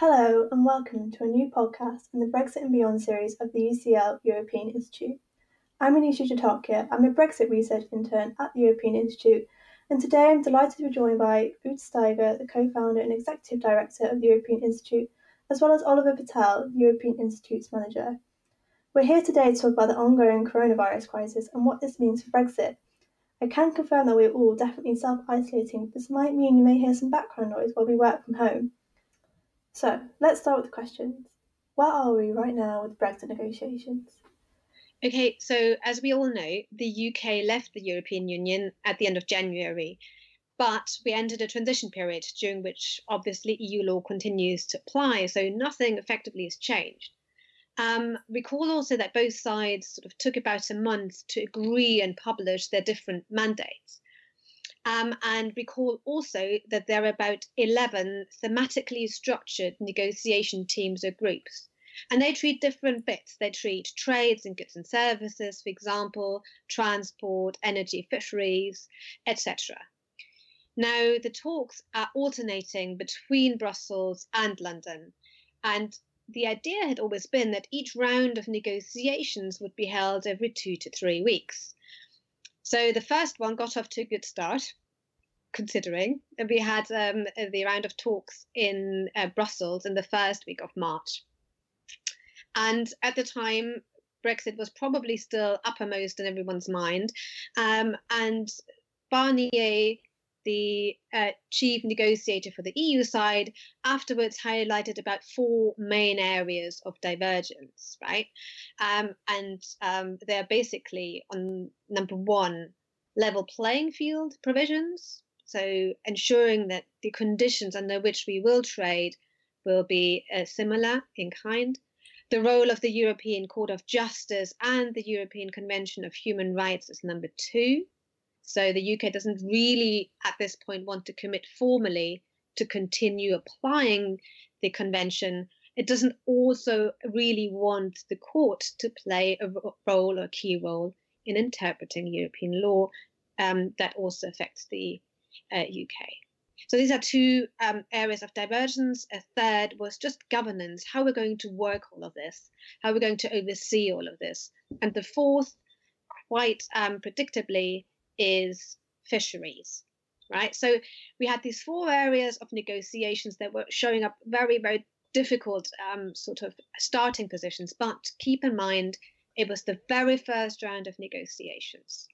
Hello, and welcome to a new podcast in the Brexit and Beyond series of the UCL European Institute. I'm Anisha Jatakia. I'm a Brexit research intern at the European Institute, and today I'm delighted to be joined by Uta Staiger, the co founder and executive director of the European Institute, as well as Oliver Patel, European Institute's manager. We're here today to talk about the ongoing coronavirus crisis and what this means for Brexit. I can confirm that we're all definitely self isolating, but this might mean you may hear some background noise while we work from home. So, let's start with the questions. Where are we right now with Brexit negotiations? Okay, so as we all know, the UK left the European Union at the end of January, but we entered a transition period during which obviously EU law continues to apply, so nothing effectively has changed. Um, recall also that both sides sort of took about a month to agree and publish their different mandates. Um, and recall also that there are about 11 thematically structured negotiation teams or groups. And they treat different bits. They treat trades and goods and services, for example, transport, energy, fisheries, etc. Now, the talks are alternating between Brussels and London. And the idea had always been that each round of negotiations would be held every two to three weeks. So the first one got off to a good start, considering. And We had um, the round of talks in uh, Brussels in the first week of March. And at the time, Brexit was probably still uppermost in everyone's mind. Um, and Barnier the uh, chief negotiator for the EU side, afterwards highlighted about four main areas of divergence, right? Um, and um, they're basically on number one, level playing field provisions. So ensuring that the conditions under which we will trade will be uh, similar in kind. The role of the European Court of Justice and the European Convention of Human Rights is number two. So the UK doesn't really, at this point, want to commit formally to continue applying the convention. It doesn't also really want the court to play a role or a key role in interpreting European law. Um, that also affects the uh, UK. So these are two um, areas of divergence. A third was just governance, how we're going to work all of this, how we're going to oversee all of this. And the fourth, quite um, predictably, is fisheries right? So we had these four areas of negotiations that were showing up very very difficult um, sort of starting positions but keep in mind it was the very first round of negotiations.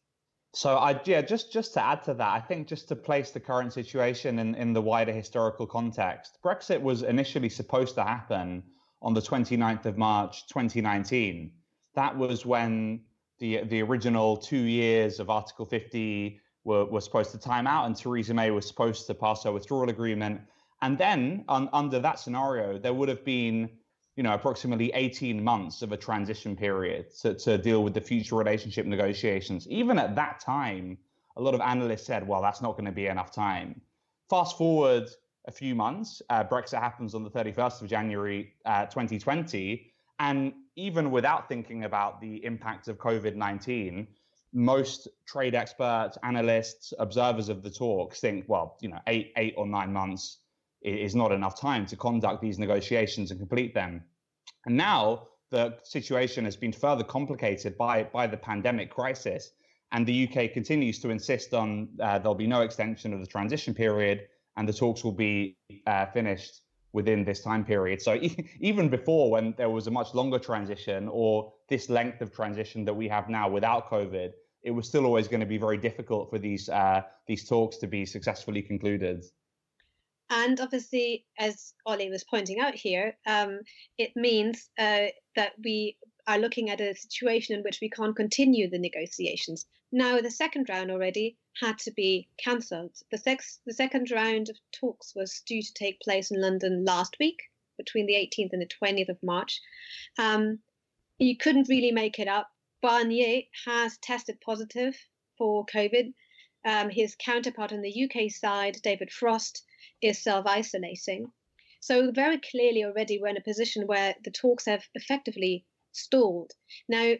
So I yeah just just to add to that I think just to place the current situation in in the wider historical context Brexit was initially supposed to happen on the 29th of March 2019 that was when the the original two years of Article 50 were, were supposed to time out, and Theresa May was supposed to pass her withdrawal agreement. And then, on, under that scenario, there would have been, you know, approximately 18 months of a transition period to, to deal with the future relationship negotiations. Even at that time, a lot of analysts said, well, that's not going to be enough time. Fast forward a few months, uh, Brexit happens on the 31st of January uh, 2020, and even without thinking about the impact of COVID 19, most trade experts, analysts, observers of the talks think, well, you know, eight, eight or nine months is not enough time to conduct these negotiations and complete them. And now the situation has been further complicated by, by the pandemic crisis. And the UK continues to insist on uh, there'll be no extension of the transition period and the talks will be uh, finished within this time period. So even before, when there was a much longer transition or this length of transition that we have now without COVID, it was still always going to be very difficult for these uh, these talks to be successfully concluded. And obviously, as Ollie was pointing out here, um, it means uh, that we are looking at a situation in which we can't continue the negotiations. Now, the second round already had to be cancelled. The, sex, the second round of talks was due to take place in London last week, between the 18th and the 20th of March. Um, you couldn't really make it up. Barnier has tested positive for COVID. Um, his counterpart on the UK side, David Frost, is self isolating. So, very clearly, already we're in a position where the talks have effectively stalled. Now,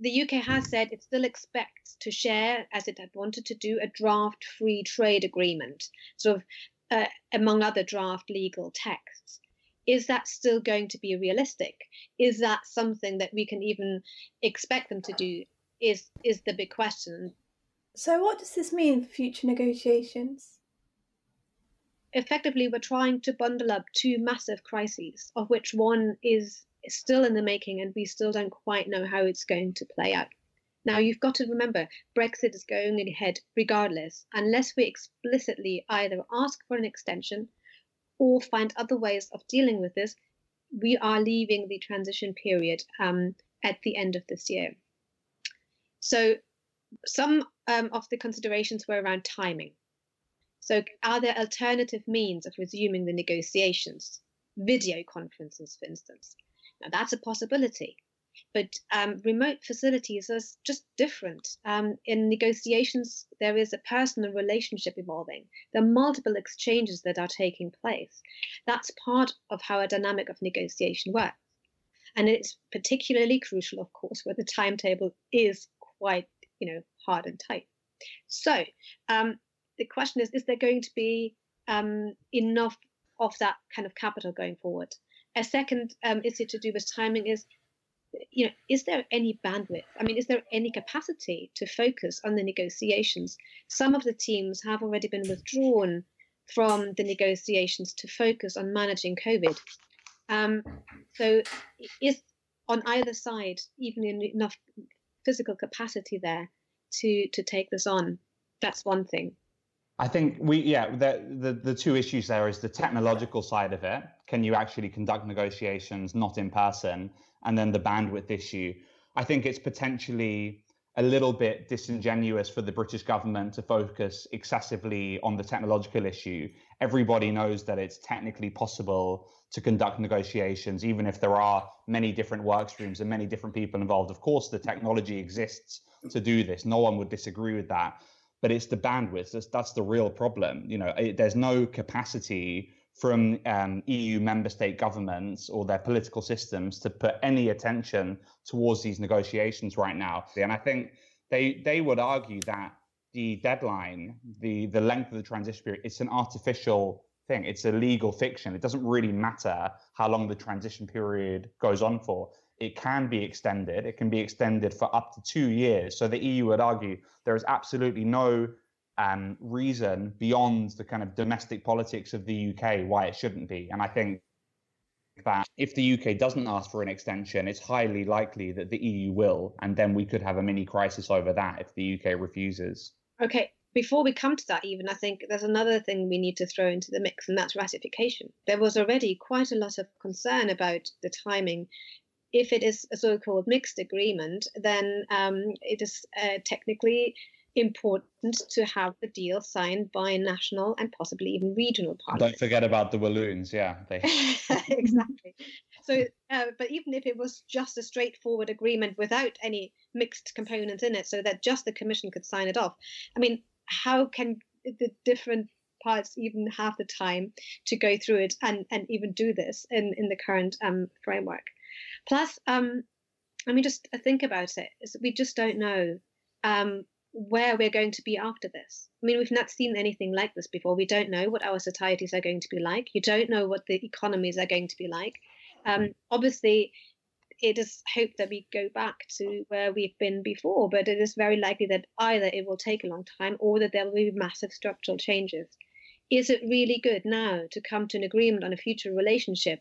the UK has said it still expects to share, as it had wanted to do, a draft free trade agreement, sort of uh, among other draft legal texts. is that still going to be realistic? Is that something that we can even expect them to do? Is is the big question. So, what does this mean for future negotiations? Effectively, we're trying to bundle up two massive crises, of which one is still in the making, and we still don't quite know how it's going to play out. Now, you've got to remember, Brexit is going ahead regardless, unless we explicitly either ask for an extension or find other ways of dealing with this. We are leaving the transition period um, at the end of this year. So, some um, of the considerations were around timing. So, are there alternative means of resuming the negotiations? Video conferences, for instance. Now, that's a possibility. But um, remote facilities are just different. Um, in negotiations, there is a personal relationship evolving. There are multiple exchanges that are taking place. That's part of how a dynamic of negotiation works. And it's particularly crucial, of course, where the timetable is quite, you know, hard and tight. So um, the question is: Is there going to be um, enough of that kind of capital going forward? A second um, issue to do with timing is you know, is there any bandwidth? I mean, is there any capacity to focus on the negotiations? Some of the teams have already been withdrawn from the negotiations to focus on managing COVID. Um, so, is on either side even enough physical capacity there to to take this on? That's one thing. I think we, yeah, the, the, the two issues there is the technological side of it. Can you actually conduct negotiations not in person? And then the bandwidth issue. I think it's potentially a little bit disingenuous for the British government to focus excessively on the technological issue. Everybody knows that it's technically possible to conduct negotiations, even if there are many different work streams and many different people involved. Of course, the technology exists to do this. No one would disagree with that but it's the bandwidth. That's, that's the real problem. You know, it, there's no capacity from um, EU member state governments or their political systems to put any attention towards these negotiations right now. And I think they they would argue that the deadline, the the length of the transition period, it's an artificial thing. It's a legal fiction. It doesn't really matter how long the transition period goes on for it can be extended. It can be extended for up to two years. So the EU would argue there is absolutely no um, reason beyond the kind of domestic politics of the UK why it shouldn't be. And I think that if the UK doesn't ask for an extension, it's highly likely that the EU will, and then we could have a mini crisis over that if the UK refuses. Okay. Before we come to that, even, I think there's another thing we need to throw into the mix, and that's ratification. There was already quite a lot of concern about the timing if it is a so-called mixed agreement, then um, it is uh, technically important to have the deal signed by national and possibly even regional parliaments. Don't forget about the Walloons, yeah. They... exactly. So, uh, but even if it was just a straightforward agreement without any mixed components in it, so that just the Commission could sign it off, I mean, how can the different parts even have the time to go through it and, and even do this in, in the current um, framework? Plus, um, I mean, just think about it. We just don't know um, where we're going to be after this. I mean, we've not seen anything like this before. We don't know what our societies are going to be like. You don't know what the economies are going to be like. Um, obviously, it is hoped that we go back to where we've been before, but it is very likely that either it will take a long time or that there will be massive structural changes. Is it really good now to come to an agreement on a future relationship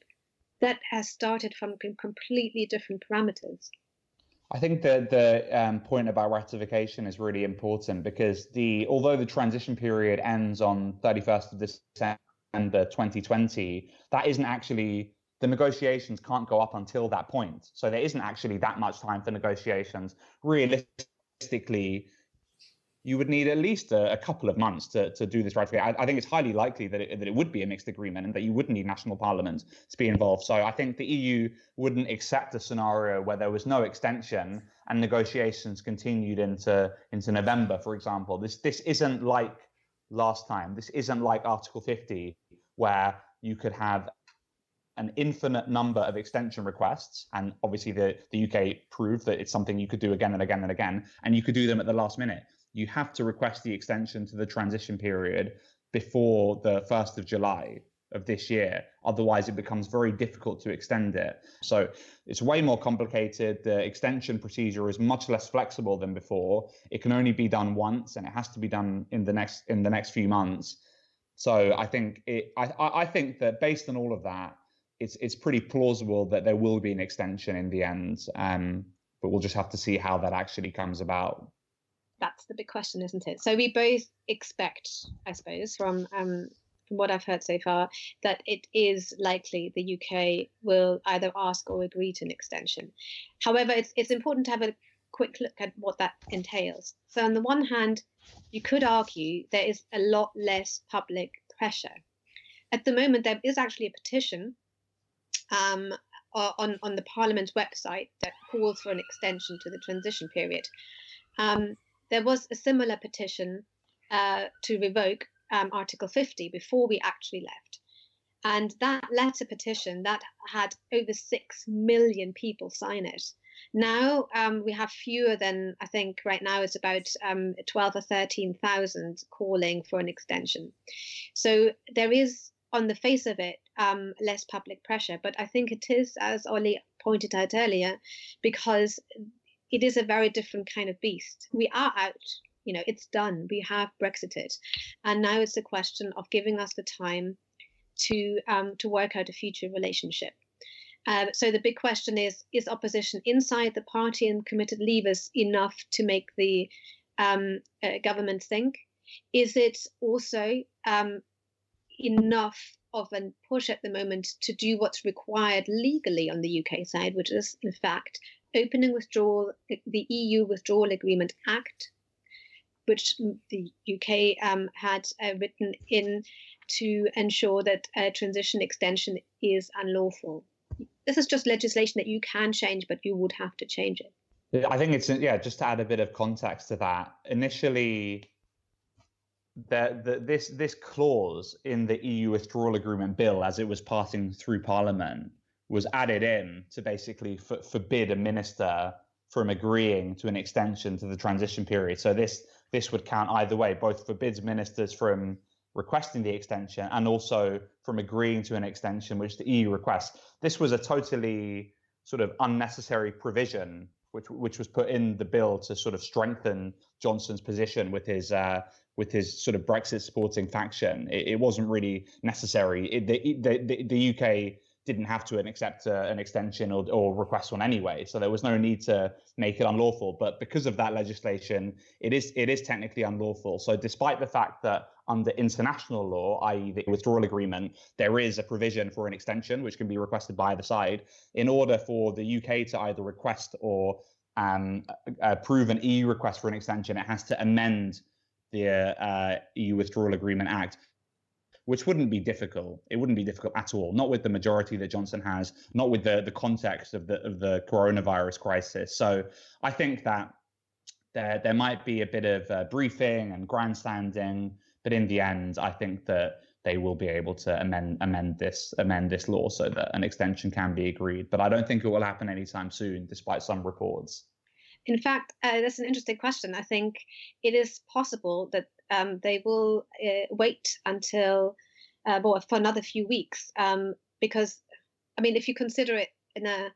that has started from completely different parameters. I think that the um, point about ratification is really important because the although the transition period ends on 31st of December 2020, that isn't actually the negotiations can't go up until that point. So there isn't actually that much time for negotiations. Realistically, you would need at least a, a, couple of months to, to do this ratification. I, I think it's highly likely that it, that it would be a mixed agreement and that you would need national parliaments to be involved. So I think the EU wouldn't accept a scenario where there was no extension and negotiations continued into into November, for example. This this isn't like last time. This isn't like Article 50, where you could have an infinite number of extension requests. And obviously, the, the UK proved that it's something you could do again and again and again, and you could do them at the last minute you have to request the extension to the transition period before the 1st of July. of this year. Otherwise, it becomes very difficult to extend it. So it's way more complicated. The extension procedure is much less flexible than before. It can only be done once, and it has to be done in the next in the next few months. So I think it. I I think that based on all of that, it's it's pretty plausible that there will be an extension in the end. Um, but we'll just have to see how that actually comes about. That's the big question, isn't it? So we both expect, I suppose, from um, from what I've heard so far, that it is likely the UK will either ask or agree to an extension. However, it's it's important to have a quick look at what that entails. So on the one hand, you could argue there is a lot less public pressure. At the moment, there is actually a petition um, on, on the Parliament's website that calls for an extension to the transition period. Um, there was a similar petition uh, to revoke um, Article 50 before we actually left. And that letter petition that had over 6 million people sign it. Now um, we have fewer than, I think right now it's about um, 12 or 13,000 calling for an extension. So there is, on the face of it, um, less public pressure. But I think it is, as Ollie pointed out earlier, because it is a very different kind of beast. We are out. You know, it's done. We have Brexited, and now it's a question of giving us the time to um, to work out a future relationship. Uh, so the big question is: Is opposition inside the party and committed leavers enough to make the um, uh, government think? Is it also um, enough of a push at the moment to do what's required legally on the UK side, which is in fact opening withdrawal, the EU Withdrawal Agreement Act, which the UK um, had uh, written in to ensure that a transition extension is unlawful. This is just legislation that you can change, but you would have to change it. I think it's yeah. Just to add a bit of context to that, initially that this this clause in the EU withdrawal agreement bill, as it was passing through Parliament, was added in to basically f- forbid a minister from agreeing to an extension to the transition period. So this this would count either way, both forbids ministers from requesting the extension and also from agreeing to an extension which the EU requests. This was a totally sort of unnecessary provision which which was put in the bill to sort of strengthen Johnson's position with his uh, with his sort of Brexit supporting faction. It, it wasn't really necessary. It, the, the, the UK didn't have to accept uh, an extension or, or request one anyway, so there was no need to make it unlawful. But because of that legislation, it is it is technically unlawful. So despite the fact that under international law, i.e., the withdrawal agreement, there is a provision for an extension which can be requested by either side. In order for the UK to either request or um, approve an EU request for an extension, it has to amend the uh, EU Withdrawal Agreement Act, which wouldn't be difficult. It wouldn't be difficult at all. Not with the majority that Johnson has. Not with the the context of the of the coronavirus crisis. So I think that there there might be a bit of uh, briefing and grandstanding, but in the end, I think that they will be able to amend amend this amend this law so that an extension can be agreed. But I don't think it will happen anytime soon, despite some reports. In fact, uh, that's an interesting question. I think it is possible that um, they will uh, wait until uh, well, for another few weeks um, because, I mean, if you consider it in a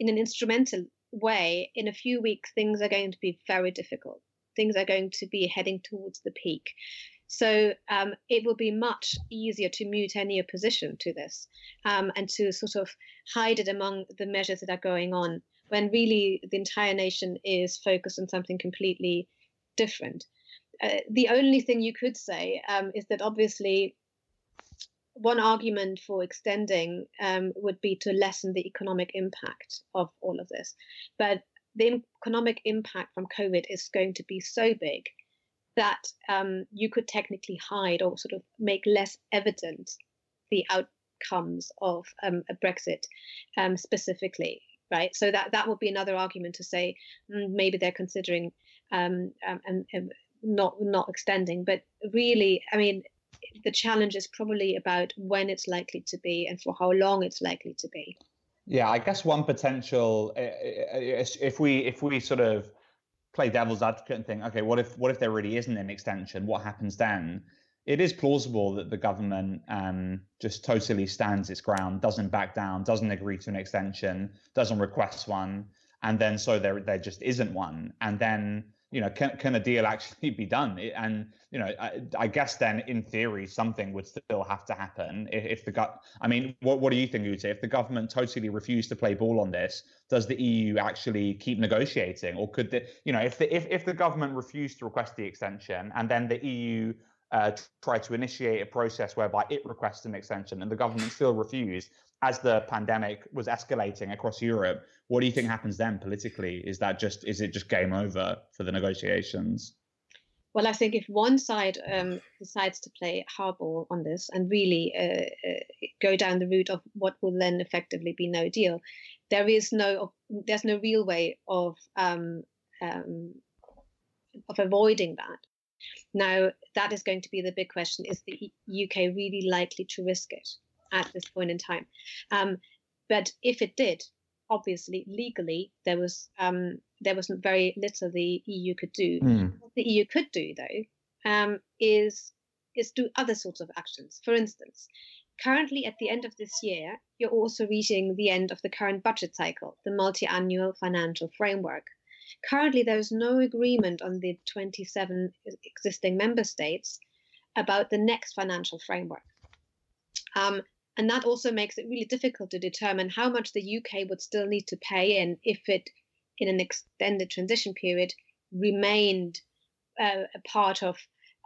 in an instrumental way, in a few weeks things are going to be very difficult. Things are going to be heading towards the peak. So um, it will be much easier to mute any opposition to this um, and to sort of hide it among the measures that are going on when really the entire nation is focused on something completely different. Uh, the only thing you could say um, is that obviously one argument for extending um, would be to lessen the economic impact of all of this. But the economic impact from COVID is going to be so big that um, you could technically hide or sort of make less evident the outcomes of um, a Brexit um, specifically right? So that that would be another argument to say mm, maybe they're considering um, um, and, and not not extending. But really, I mean, the challenge is probably about when it's likely to be and for how long it's likely to be. Yeah, I guess one potential if we if we sort of play devil's advocate and think, okay, what if what if there really isn't an extension? What happens then? It is plausible that the government um, just totally stands its ground, doesn't back down, doesn't agree to an extension, doesn't request one, and then so there there just isn't one, and then you know can can a deal actually be done? And you know I, I guess then in theory something would still have to happen if, if the gut. I mean, what what do you think, Uta? If the government totally refused to play ball on this, does the EU actually keep negotiating, or could the you know if the if if the government refused to request the extension and then the EU uh, try to initiate a process whereby it requests an extension and the government still refused as the pandemic was escalating across Europe. What do you think happens then politically? Is that just is it just game over for the negotiations? Well, I think if one side um, decides to play hardball on this and really uh, uh, go down the route of what will then effectively be no deal, there is no there's no real way of um, um, of avoiding that. Now, that is going to be the big question is the UK really likely to risk it at this point in time? Um, but if it did, obviously legally there was um, there wasn't very little the EU could do. Mm. What the EU could do though um, is is do other sorts of actions. For instance, currently at the end of this year, you're also reaching the end of the current budget cycle, the multi-annual financial framework. Currently, there is no agreement on the 27 existing member states about the next financial framework. Um, and that also makes it really difficult to determine how much the UK would still need to pay in if it, in an extended transition period, remained uh, a part of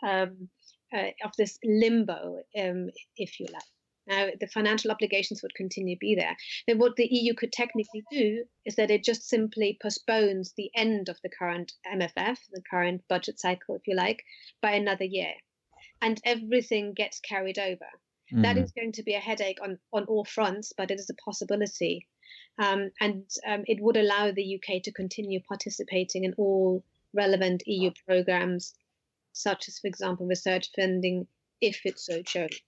um, uh, of this limbo, um, if you like. Now, the financial obligations would continue to be there. Then, what the EU could technically do is that it just simply postpones the end of the current MFF, the current budget cycle, if you like, by another year. And everything gets carried over. Mm. That is going to be a headache on, on all fronts, but it is a possibility. Um, and um, it would allow the UK to continue participating in all relevant EU programs, such as, for example, research funding, if it so chose.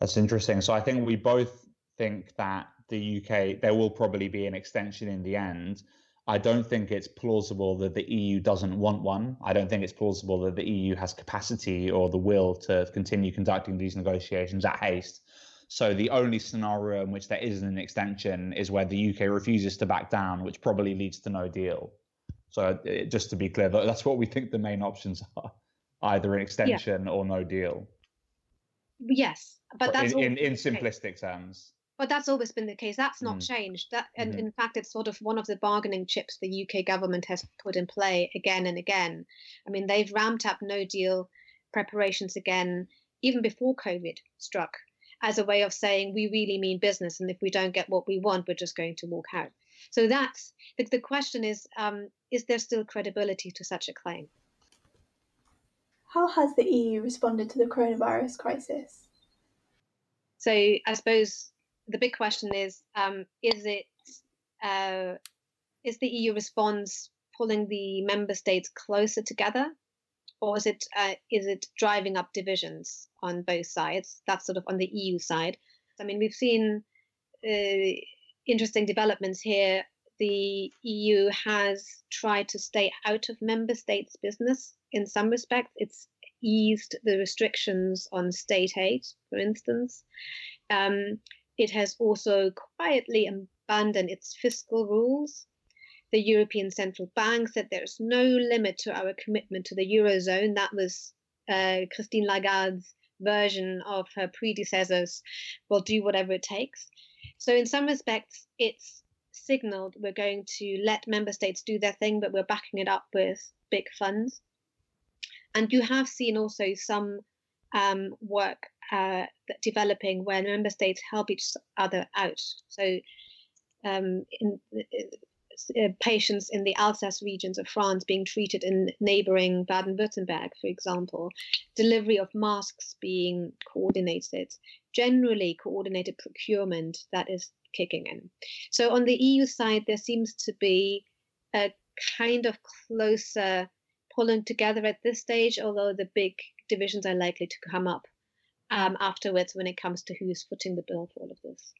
That's interesting. So I think we both think that the UK there will probably be an extension in the end. I don't think it's plausible that the EU doesn't want one. I don't think it's plausible that the EU has capacity or the will to continue conducting these negotiations at haste. So the only scenario in which there isn't an extension is where the UK refuses to back down, which probably leads to no deal. So uh, just to be clear, that's what we think the main options are: either an extension yeah. or no deal. Yes, but that's in, in, in simplistic terms. But that's always been the case. That's not mm. changed. That, and mm-hmm. in fact, it's sort of one of the bargaining chips the UK government has put in play again and again. I mean, they've ramped up No Deal preparations again, even before COVID struck, as a way of saying we really mean business, and if we don't get what we want, we're just going to walk out. So that's the, the question: is um, is there still credibility to such a claim? How has the EU responded to the coronavirus crisis? So I suppose the big question is: um, Is it uh, is the EU response pulling the member states closer together, or is it uh, is it driving up divisions on both sides? That's sort of on the EU side. I mean, we've seen uh, interesting developments here. The EU has tried to stay out of member states' business in some respects. It's eased the restrictions on state aid, for instance. Um, it has also quietly abandoned its fiscal rules. The European Central Bank said there's no limit to our commitment to the Eurozone. That was uh, Christine Lagarde's version of her predecessors We'll do whatever it takes. So, in some respects, it's signaled we're going to let member states do their thing, but we're backing it up with big funds. And you have seen also some um, work uh, developing where member states help each other out. So, um, in, uh, uh, patients in the Alsace regions of France being treated in neighboring Baden Württemberg, for example, delivery of masks being coordinated, generally coordinated procurement that is kicking in. So, on the EU side, there seems to be a kind of closer pulling together at this stage, although the big divisions are likely to come up um, afterwards when it comes to who's footing the bill for all of this.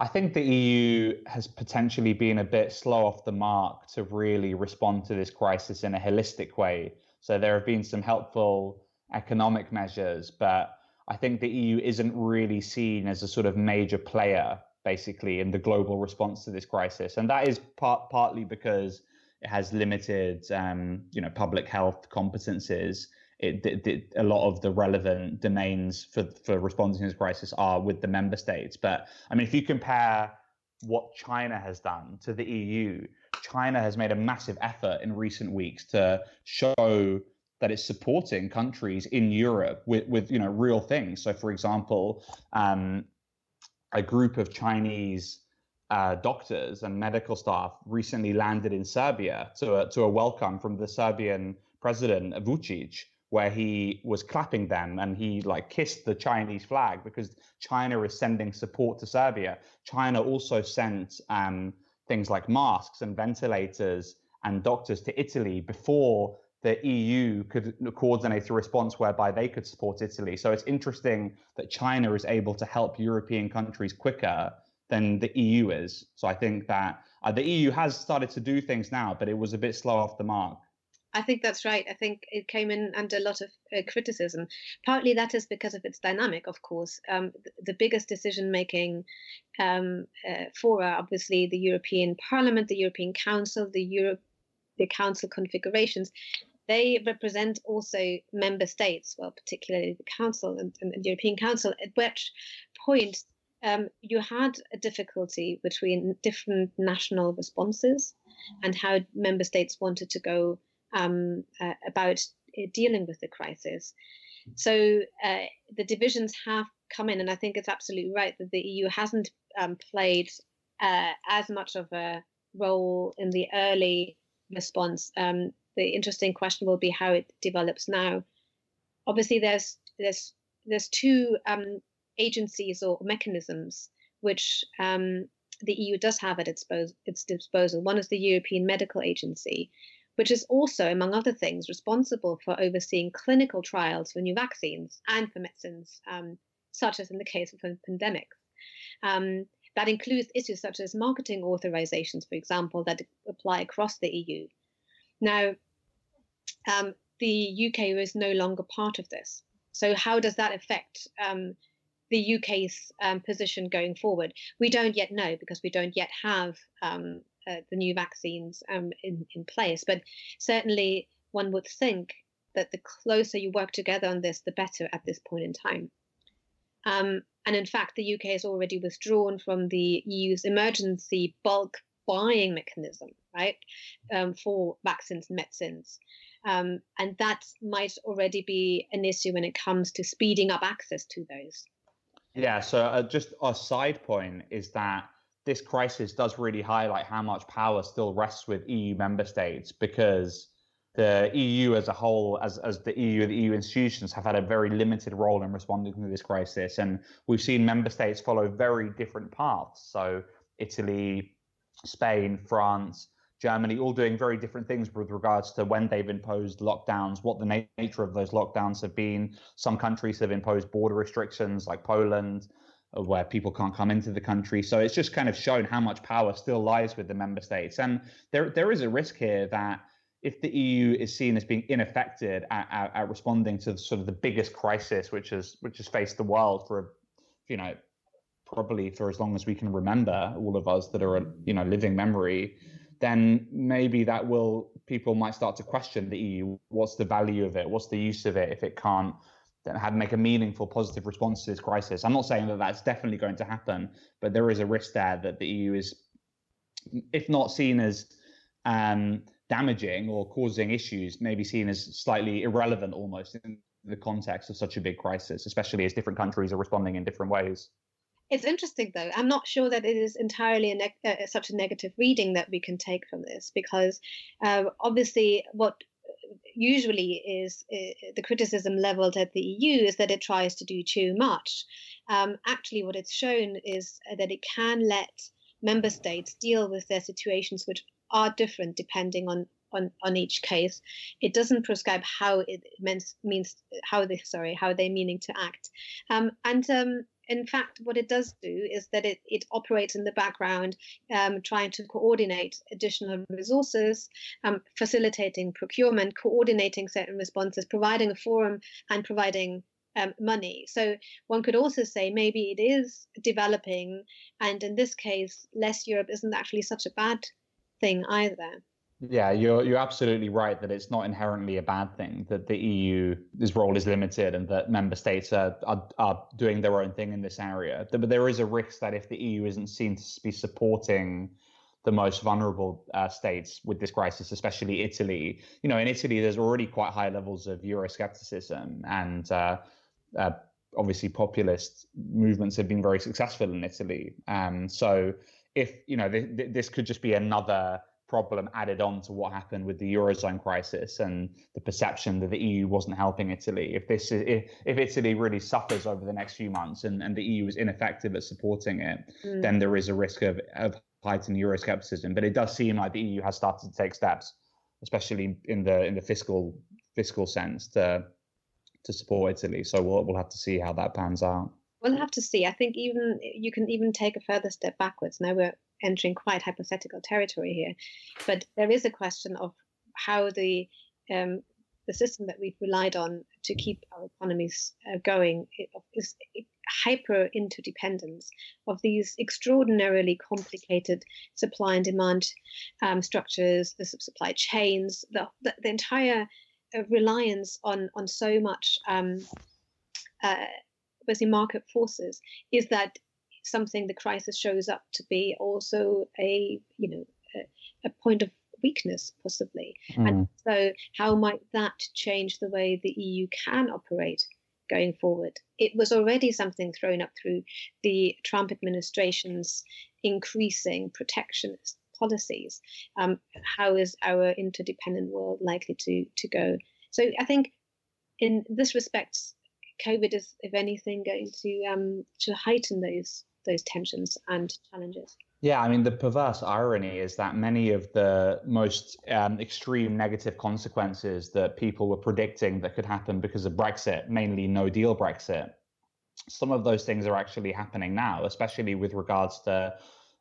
I think the EU has potentially been a bit slow off the mark to really respond to this crisis in a holistic way. So there have been some helpful economic measures, but I think the EU isn't really seen as a sort of major player, basically, in the global response to this crisis, and that is part partly because it has limited, um, you know, public health competences. It, it, it, a lot of the relevant domains for for responding to this crisis are with the member states. But I mean, if you compare what China has done to the EU, China has made a massive effort in recent weeks to show that it's supporting countries in Europe with, with you know real things. So, for example, um, a group of Chinese uh, doctors and medical staff recently landed in Serbia to a, to a welcome from the Serbian president Vucic, where he was clapping them and he like kissed the Chinese flag because China is sending support to Serbia. China also sent um, things like masks and ventilators and doctors to Italy before the EU could coordinate a response whereby they could support Italy. So it's interesting that China is able to help European countries quicker than the EU is. So I think that uh, the EU has started to do things now, but it was a bit slow off the mark. I think that's right. I think it came in under a lot of uh, criticism. Partly that is because of its dynamic, of course. Um, the, the, biggest decision making um, uh, fora, obviously, the European Parliament, the European Council, the Europe, the Council configurations, they represent also member states, well, particularly the Council and, and the European Council, at which point um, you had a difficulty between different national responses and how member states wanted to go um, uh, about uh, dealing with the crisis. So uh, the divisions have come in, and I think it's absolutely right that the EU hasn't um, played uh, as much of a role in the early response. Um, the interesting question will be how it develops now. Obviously, there's there's there's two um, agencies or mechanisms which um, the EU does have at its, disposal. One is the European Medical Agency, which is also, among other things, responsible for overseeing clinical trials for new vaccines and for medicines, um, such as in the case of pandemics. Um, that includes issues such as marketing authorizations, for example, that apply across the EU. Now, um, the UK is no longer part of this. So, how does that affect um, the UK's um, position going forward? We don't yet know because we don't yet have um, uh, the new vaccines um, in, in place. But certainly, one would think that the closer you work together on this, the better at this point in time. Um, and in fact, the UK has already withdrawn from the EU's emergency bulk buying mechanism, right, um, for vaccines and medicines. Um, and that might already be an issue when it comes to speeding up access to those. Yeah, so uh, just a side point is that this crisis does really highlight how much power still rests with EU member states because the EU as a whole, as, as the EU, the EU institutions have had a very limited role in responding to this crisis. And we've seen member states follow very different paths. So Italy, Spain, France, Germany, all doing very different things with regards to when they've imposed lockdowns, what the nature of those lockdowns have been. Some countries have imposed border restrictions, like Poland uh, where people can't come into the country. So it's just kind of shown how much power still lies with the member states. And there there is a risk here that if the EU is seen as being ineffective at, at, at responding to sort of the biggest crisis which has which has faced the world for you know probably for as long as we can remember, all of us that are you know living memory, then maybe that will people might start to question the EU. What's the value of it? What's the use of it if it can't that had make a meaningful positive response to this crisis. I'm not saying that that's definitely going to happen, but there is a risk there that the EU is, if not seen as um, damaging or causing issues, maybe seen as slightly irrelevant almost in the context of such a big crisis, especially as different countries are responding in different ways. It's interesting, though. I'm not sure that it is entirely a neg- uh, such a negative reading that we can take from this, because uh, obviously, what usually is uh, the criticism leveled at the EU is that it tries to do too much. Um, actually, what it's shown is that it can let member states deal with their situations which are different depending on on, on each case. It doesn't prescribe how it means, means how they sorry how they're meaning to act. Um, and um, in fact, what it does do is that it, it operates in the background, um, trying to coordinate additional resources, um, facilitating procurement, coordinating certain responses, providing a forum, and providing um, money. So one could also say maybe it is developing, and in this case, less Europe isn't actually such a bad thing either. Yeah, you're you're absolutely right that it's not inherently a bad thing that the EU's role is limited and that member states are, are, are doing their own thing in this area. But there is a risk that if the EU isn't seen to be supporting the most vulnerable uh, states with this crisis, especially Italy, you know, in Italy there's already quite high levels of Euroscepticism and uh, uh, obviously populist movements have been very successful in Italy. Um, so if you know th- th- this could just be another problem added on to what happened with the eurozone crisis and the perception that the EU wasn't helping Italy. If this is, if, if Italy really suffers over the next few months and, and the EU is ineffective at supporting it, mm. then there is a risk of, of heightened Euroscepticism. But it does seem like the EU has started to take steps, especially in the in the fiscal fiscal sense, to to support Italy. So we'll we'll have to see how that pans out. We'll have to see. I think even you can even take a further step backwards. Now we're entering quite hypothetical territory here. But there is a question of how the um, the system that we've relied on to keep our economies uh, going is hyper interdependence of these extraordinarily complicated supply and demand um, structures, the supply chains, the, the, the entire uh, reliance on on so much um, uh, basically market forces is that something the crisis shows up to be also a you know a, a point of weakness possibly. Mm. and so how might that change the way the eu can operate going forward? It was already something thrown up through the trump administration's increasing protectionist policies. Um, how is our interdependent world likely to to go? So i think in this respect covid is if anything going to um, to heighten those those tensions and challenges. Yeah, I mean, the perverse irony is that many of the most um, extreme negative consequences that people were predicting that could happen because of Brexit, mainly no deal Brexit, some of those things are actually happening now, especially with regards to,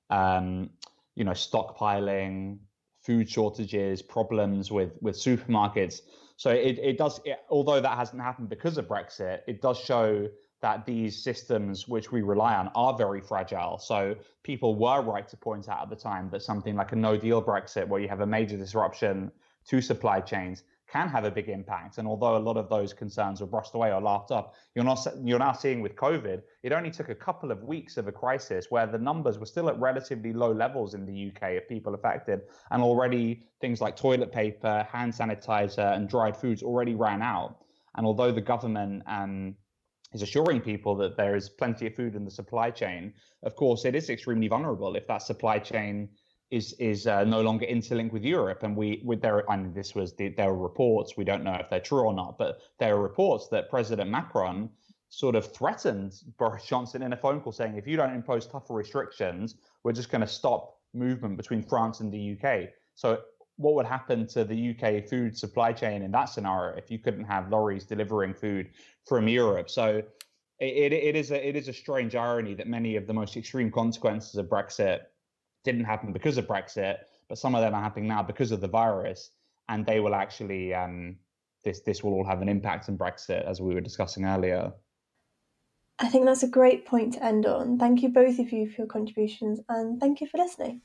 um, you know, stockpiling, food shortages, problems with, with supermarkets. So it, it does, it, although that hasn't happened because of Brexit, it does show that these systems which we rely on are very fragile. So people were right to point out at the time that something like a no deal Brexit, where you have a major disruption to supply chains, can have a big impact. And although a lot of those concerns were brushed away or laughed off, you're not you're now seeing with COVID, it only took a couple of weeks of a crisis where the numbers were still at relatively low levels in the UK of people affected, and already things like toilet paper, hand sanitizer, and dried foods already ran out. And although the government um, is assuring people that there is plenty of food in the supply chain. Of course, it is extremely vulnerable if that supply chain is is uh, no longer interlinked with Europe. And we, with there, I mean, this was the, there were reports. We don't know if they're true or not, but there are reports that President Macron sort of threatened Boris Johnson in a phone call saying, if you don't impose tougher restrictions, we're just going to stop movement between France and the UK. So what would happen to the UK food supply chain in that scenario if you couldn't have lorries delivering food from Europe? So it, it is a it is a strange irony that many of the most extreme consequences of Brexit didn't happen because of Brexit, but some of them are happening now because of the virus, and they will actually um, this this will all have an impact on Brexit as we were discussing earlier. I think that's a great point to end on. Thank you both of you for your contributions, and thank you for listening.